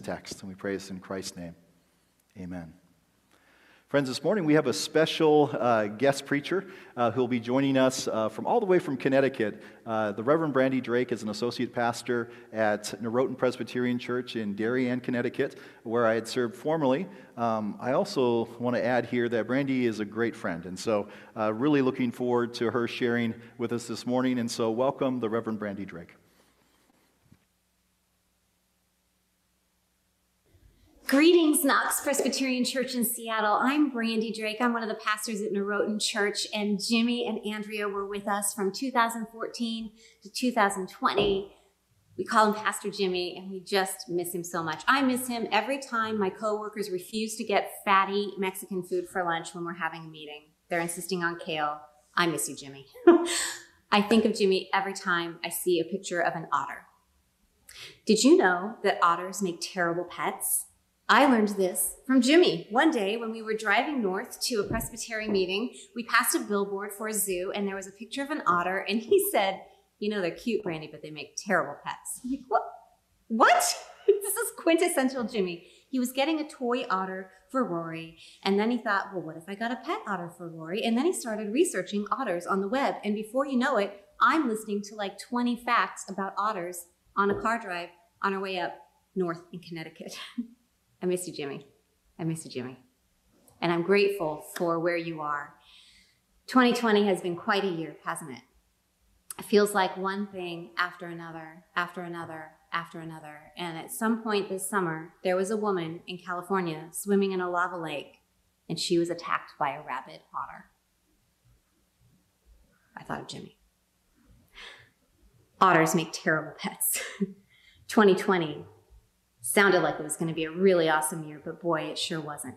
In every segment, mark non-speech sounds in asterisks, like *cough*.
text, and we pray this in Christ's name. Amen. Friends, this morning we have a special uh, guest preacher uh, who will be joining us uh, from all the way from Connecticut. Uh, the Reverend Brandi Drake is an associate pastor at Noroton Presbyterian Church in Darien, Connecticut, where I had served formerly. Um, I also want to add here that Brandi is a great friend, and so uh, really looking forward to her sharing with us this morning. And so, welcome the Reverend Brandi Drake. Greetings, Knox Presbyterian Church in Seattle. I'm Brandi Drake. I'm one of the pastors at Noroton Church, and Jimmy and Andrea were with us from 2014 to 2020. We call him Pastor Jimmy, and we just miss him so much. I miss him every time my coworkers refuse to get fatty Mexican food for lunch when we're having a meeting. They're insisting on kale. I miss you, Jimmy. *laughs* I think of Jimmy every time I see a picture of an otter. Did you know that otters make terrible pets? I learned this from Jimmy. One day when we were driving north to a Presbyterian meeting, we passed a billboard for a zoo and there was a picture of an otter and he said, you know, they're cute, Brandi, but they make terrible pets. I'm like, what? What? *laughs* this is quintessential Jimmy. He was getting a toy otter for Rory. And then he thought, well, what if I got a pet otter for Rory? And then he started researching otters on the web. And before you know it, I'm listening to like 20 facts about otters on a car drive on our way up north in Connecticut. *laughs* I miss you, Jimmy. I miss you, Jimmy. And I'm grateful for where you are. 2020 has been quite a year, hasn't it? It feels like one thing after another, after another, after another. And at some point this summer, there was a woman in California swimming in a lava lake, and she was attacked by a rabid otter. I thought of Jimmy. Otters make terrible pets. *laughs* 2020 sounded like it was going to be a really awesome year, but boy, it sure wasn't.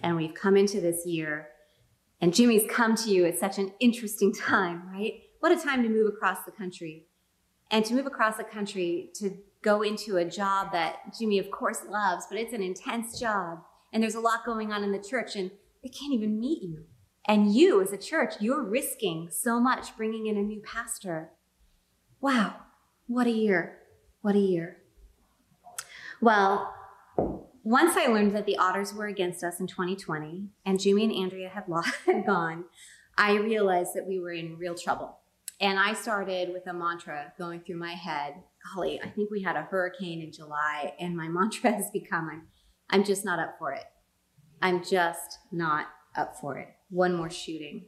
And we've come into this year, and Jimmy's come to you at such an interesting time, right? What a time to move across the country. And to move across the country to go into a job that Jimmy, of course, loves, but it's an intense job. And there's a lot going on in the church, and they can't even meet you. And you, as a church, you're risking so much bringing in a new pastor. Wow, what a year! What a year. Well, once I learned that the otters were against us in 2020 and Jimmy and Andrea had, lost, *laughs* had gone, I realized that we were in real trouble. And I started with a mantra going through my head. Golly, I think we had a hurricane in July, and my *laughs* mantra has become I'm, I'm just not up for it. I'm just not up for it. One more shooting,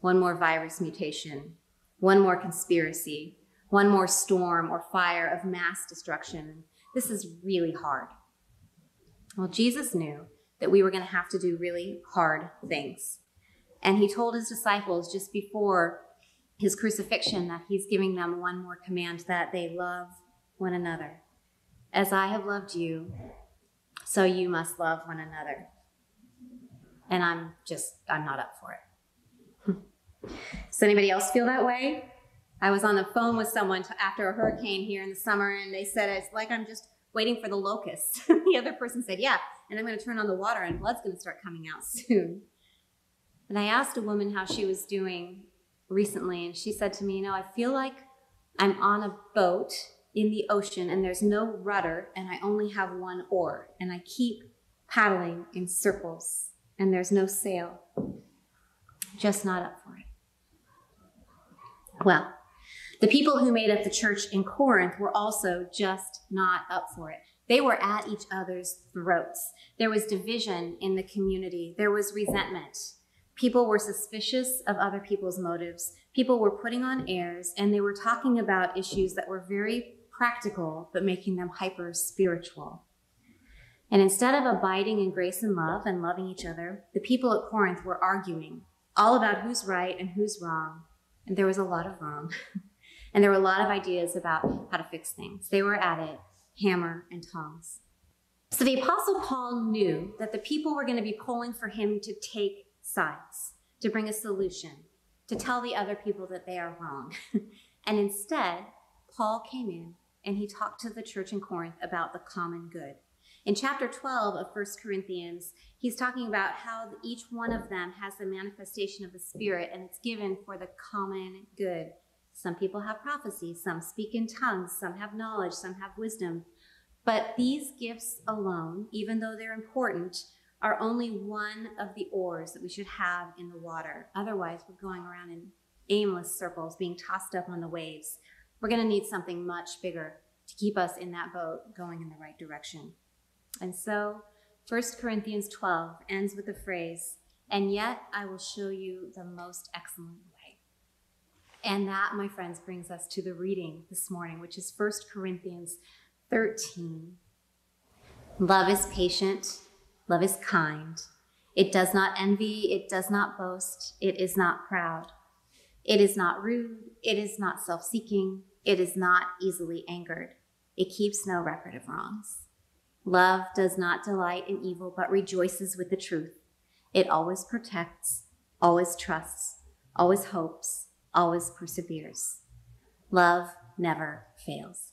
one more virus mutation, one more conspiracy, one more storm or fire of mass destruction this is really hard. Well, Jesus knew that we were going to have to do really hard things. And he told his disciples just before his crucifixion that he's giving them one more command that they love one another. As I have loved you, so you must love one another. And I'm just, I'm not up for it. *laughs* Does anybody else feel that way? I was on the phone with someone to, after a hurricane here in the summer, and they said it's like I'm just waiting for the locusts. *laughs* the other person said, Yeah, and I'm going to turn on the water, and blood's going to start coming out *laughs* soon. And I asked a woman how she was doing recently, and she said to me, You know, I feel like I'm on a boat in the ocean, and there's no rudder, and I only have one oar, and I keep paddling in circles, and there's no sail. Just not up for it. Well, the people who made up the church in Corinth were also just not up for it. They were at each other's throats. There was division in the community, there was resentment. People were suspicious of other people's motives. People were putting on airs, and they were talking about issues that were very practical, but making them hyper spiritual. And instead of abiding in grace and love and loving each other, the people at Corinth were arguing all about who's right and who's wrong. And there was a lot of wrong. *laughs* And there were a lot of ideas about how to fix things. They were at it, hammer and tongs. So the Apostle Paul knew that the people were going to be pulling for him to take sides, to bring a solution, to tell the other people that they are wrong. *laughs* and instead, Paul came in and he talked to the church in Corinth about the common good. In chapter 12 of 1 Corinthians, he's talking about how each one of them has the manifestation of the Spirit and it's given for the common good. Some people have prophecy, some speak in tongues, some have knowledge, some have wisdom. But these gifts alone, even though they're important, are only one of the oars that we should have in the water. Otherwise, we're going around in aimless circles, being tossed up on the waves. We're going to need something much bigger to keep us in that boat going in the right direction. And so, 1 Corinthians 12 ends with the phrase, and yet I will show you the most excellent. And that, my friends, brings us to the reading this morning, which is 1 Corinthians 13. Love is patient, love is kind. It does not envy, it does not boast, it is not proud. It is not rude, it is not self seeking, it is not easily angered. It keeps no record of wrongs. Love does not delight in evil, but rejoices with the truth. It always protects, always trusts, always hopes, always perseveres. Love never fails.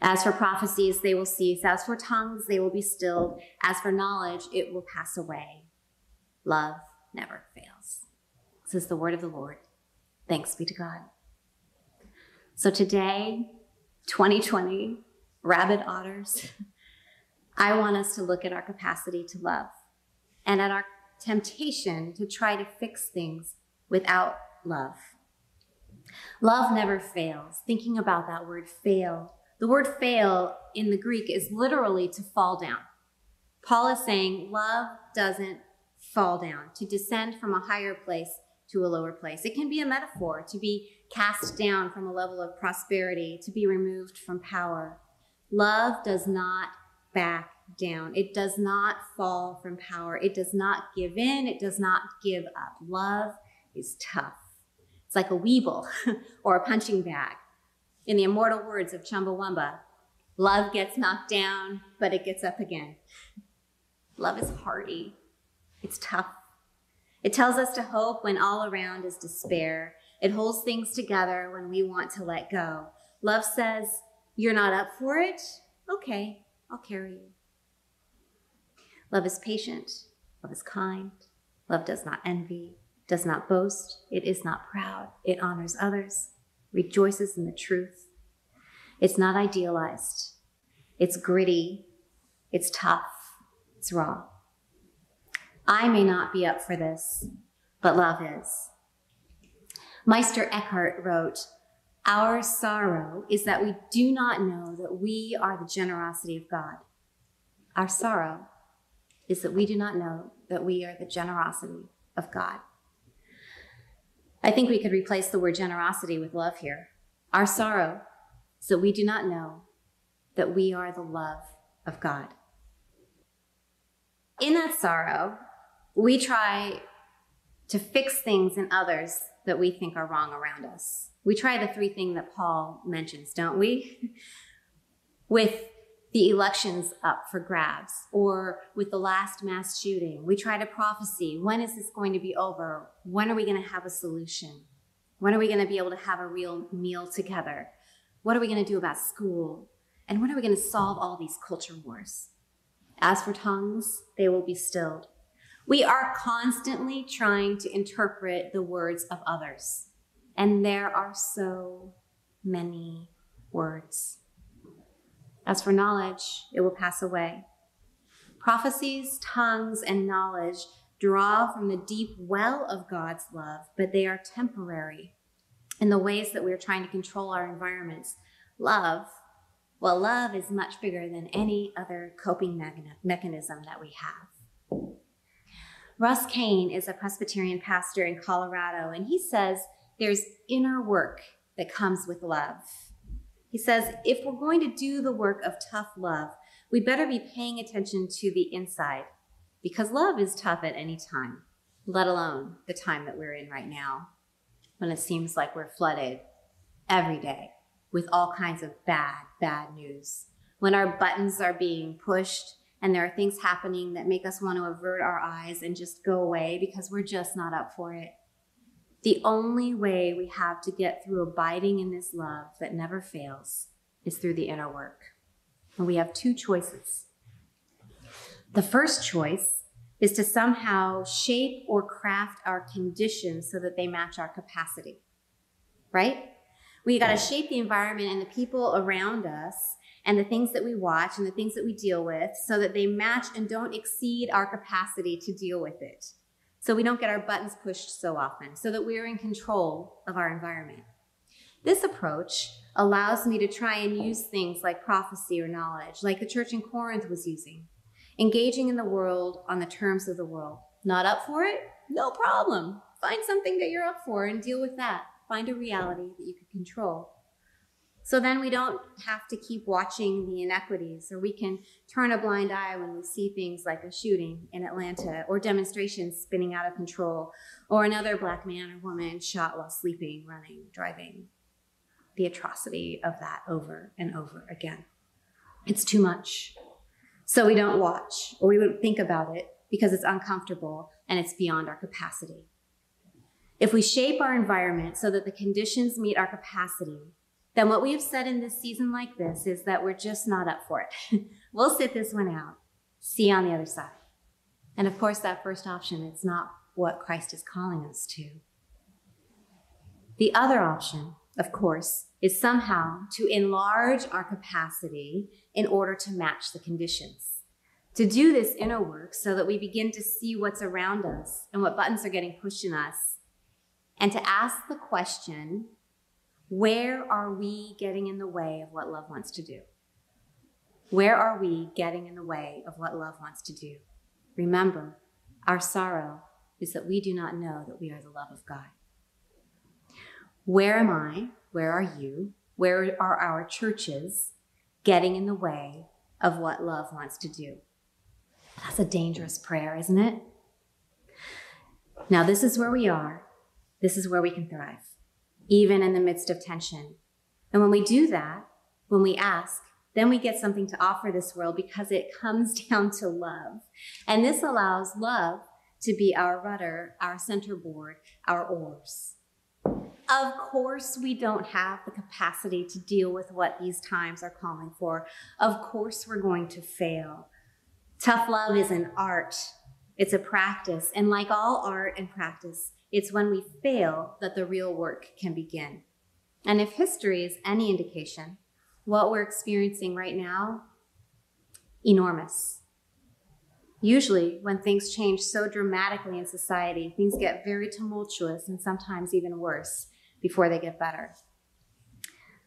As for prophecies, they will cease. As for tongues, they will be stilled. As for knowledge, it will pass away. Love never fails. This is the word of the Lord. Thanks be to God. So today, 2020, rabid otters, *laughs* I want us to look at our capacity to love and at our temptation to try to fix things without love. Love never fails. Thinking about that word fail the word fail in the Greek is literally to fall down. Paul is saying love doesn't fall down, to descend from a higher place to a lower place. It can be a metaphor to be cast down from a level of prosperity, to be removed from power. Love does not back down. It does not fall from power. It does not give in. It does not give up. Love is tough. It's like a weevil *laughs* or a punching bag. In the immortal words of Chumbawamba, love gets knocked down, but it gets up again. Love is hardy, it's tough. It tells us to hope when all around is despair. It holds things together when we want to let go. Love says, You're not up for it? Okay, I'll carry you. Love is patient. Love is kind. Love does not envy, does not boast. It is not proud. It honors others rejoices in the truth. It's not idealized, it's gritty, it's tough, it's raw. I may not be up for this, but love is. Meister Eckhart wrote, Our sorrow is that we do not know that we are the generosity of God. Our sorrow is that we do not know that we are the generosity of God. I think we could replace the word generosity with love here. Our sorrow that we do not know that we are the love of God. In that sorrow, we try to fix things in others that we think are wrong around us. We try the three things that Paul mentions, don't we? *laughs* With the elections up for grabs or with the last mass shooting. We try to prophecy when is this going to be over? When are we going to have a solution? When are we going to be able to have a real meal together? What are we going to do about school? And when are we going to solve all these culture wars? As for tongues, they will be stilled. We are constantly trying to interpret the words of others, and there are so many words. As for knowledge, it will pass away. Prophecies, tongues, and knowledge draw from the deep well of God's love, but they are temporary in the ways that we're trying to control our environments. Love, well, love is much bigger than any other coping mechanism that we have. Russ Kane is a Presbyterian pastor in Colorado, and he says there's inner work that comes with love. He says, if we're going to do the work of tough love, we better be paying attention to the inside because love is tough at any time, let alone the time that we're in right now when it seems like we're flooded every day with all kinds of bad, bad news. When our buttons are being pushed and there are things happening that make us want to avert our eyes and just go away because we're just not up for it. The only way we have to get through abiding in this love that never fails is through the inner work. And we have two choices. The first choice is to somehow shape or craft our conditions so that they match our capacity, right? We got to shape the environment and the people around us and the things that we watch and the things that we deal with so that they match and don't exceed our capacity to deal with it. So we don't get our buttons pushed so often, so that we're in control of our environment. This approach allows me to try and use things like prophecy or knowledge, like the church in Corinth was using, engaging in the world on the terms of the world. Not up for it? No problem. Find something that you're up for and deal with that. Find a reality that you can control. So then we don't have to keep watching the inequities, or we can turn a blind eye when we see things like a shooting in Atlanta, or demonstrations spinning out of control, or another black man or woman shot while sleeping, running, driving. The atrocity of that over and over again. It's too much. So we don't watch, or we would think about it because it's uncomfortable and it's beyond our capacity. If we shape our environment so that the conditions meet our capacity, then what we have said in this season like this is that we're just not up for it. *laughs* we'll sit this one out, see you on the other side. And of course, that first option is not what Christ is calling us to. The other option, of course, is somehow to enlarge our capacity in order to match the conditions. To do this inner work so that we begin to see what's around us and what buttons are getting pushed in us, and to ask the question where are we getting in the way of what love wants to do? Where are we getting in the way of what love wants to do? Remember, our sorrow is that we do not know that we are the love of God. Where am I? Where are you? Where are our churches getting in the way of what love wants to do? That's a dangerous prayer, isn't it? Now, this is where we are. This is where we can thrive even in the midst of tension. And when we do that, when we ask, then we get something to offer this world because it comes *laughs* down to love. And this allows love to be our rudder, our centerboard, our oars. Of course, we don't have the capacity to deal with what these times are calling for. Of course, we're going to fail. Tough love is an art, it's a practice. And like all art and practice, it's when we fail that the real work can begin. And if history is any indication, what we're experiencing right now, enormous. Usually, when things change so dramatically in society, things get very tumultuous and sometimes even worse before they get better.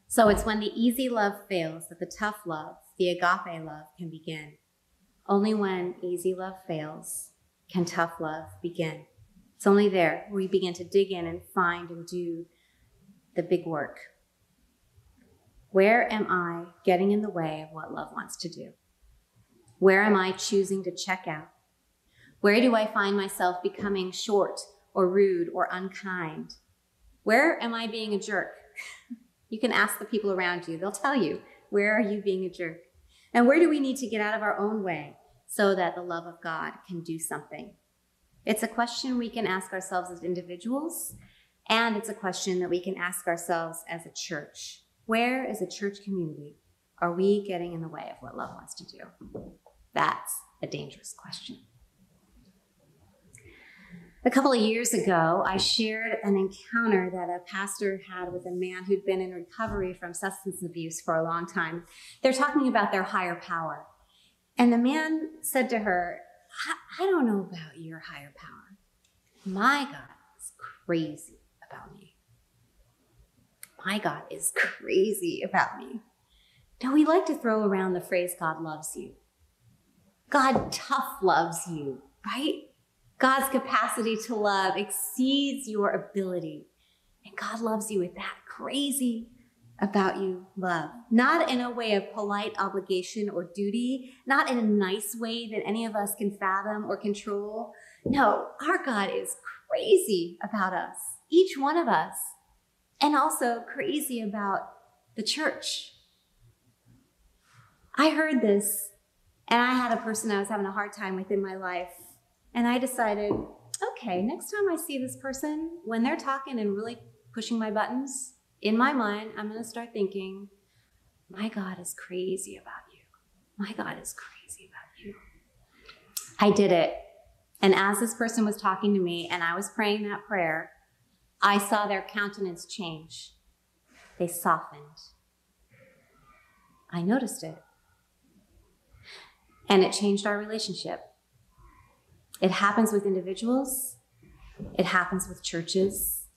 So it's when the easy love fails that the tough love, the agape love, can begin. Only when easy love fails can tough love begin. It's only there where we begin to dig in and find and do the big work. Where am I getting in the way of what love wants to do? Where am I choosing to check out? Where do I find myself becoming short or rude or unkind? Where am I being a jerk? *laughs* You can ask the people around you, they'll tell you, where are you being a jerk? And where do we need to get out of our own way so that the love of God can do something it's a question we can ask ourselves as individuals, and it's a question that we can ask ourselves as a church. Where, as a church community, are we getting in the way of what love wants to do? That's a dangerous question. A couple of years ago, I shared an encounter that a pastor had with a man who'd been in recovery from substance abuse for a long time. They're talking about their higher power. And the man said to her, I, don't know about your higher power. My God is crazy about me. My God is crazy about me. Now, we like to throw around the phrase God loves you. God tough loves you, right? God's capacity to love exceeds your ability. And God loves you with that crazy, about you. Love, not in a way of polite obligation or duty, not in a nice way that any of us can fathom or control. No, our God is crazy about us, each one of us, and also crazy about the church. I heard this, and I had a person I was having a hard time with in my life, and I decided, okay, next time I see this person, when they're talking and really pushing my buttons, in my mind, I'm going to start thinking, my God is crazy about you. My God is crazy about you. I did it. And as this person was talking to me and I was praying that prayer, I saw their countenance change. They softened. I noticed it. And it changed our relationship. It happens with individuals, it happens with churches.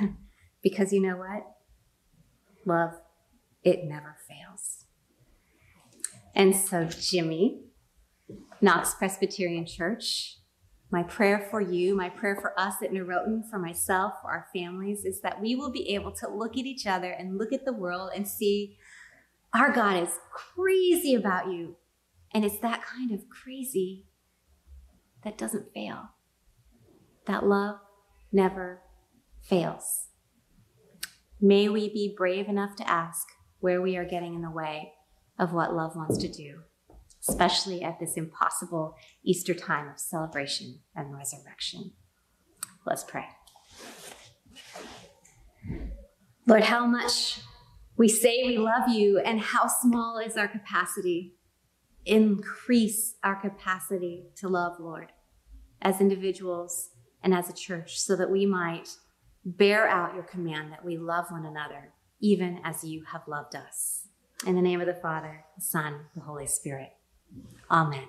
*laughs* because you know what? Love, it never fails. And so, Jimmy, Knox Presbyterian Church, my prayer for you, my prayer for us at Noroton, for myself, for our families, is that we will be able to look at each other and look at the world and see our God is crazy about you. And it's that kind of crazy that doesn't fail. That love never fails. May we be brave enough to ask where we are getting in the way of what love wants to do especially at this impossible Easter time of celebration and resurrection. Let's pray. Lord, how much we say we love you and how small is our capacity. Increase our capacity to love, Lord, as individuals and as a church, so that we might bear out your command that we love one another, even as you have loved us. In the name of the Father, the Son, the Holy Spirit. Amen.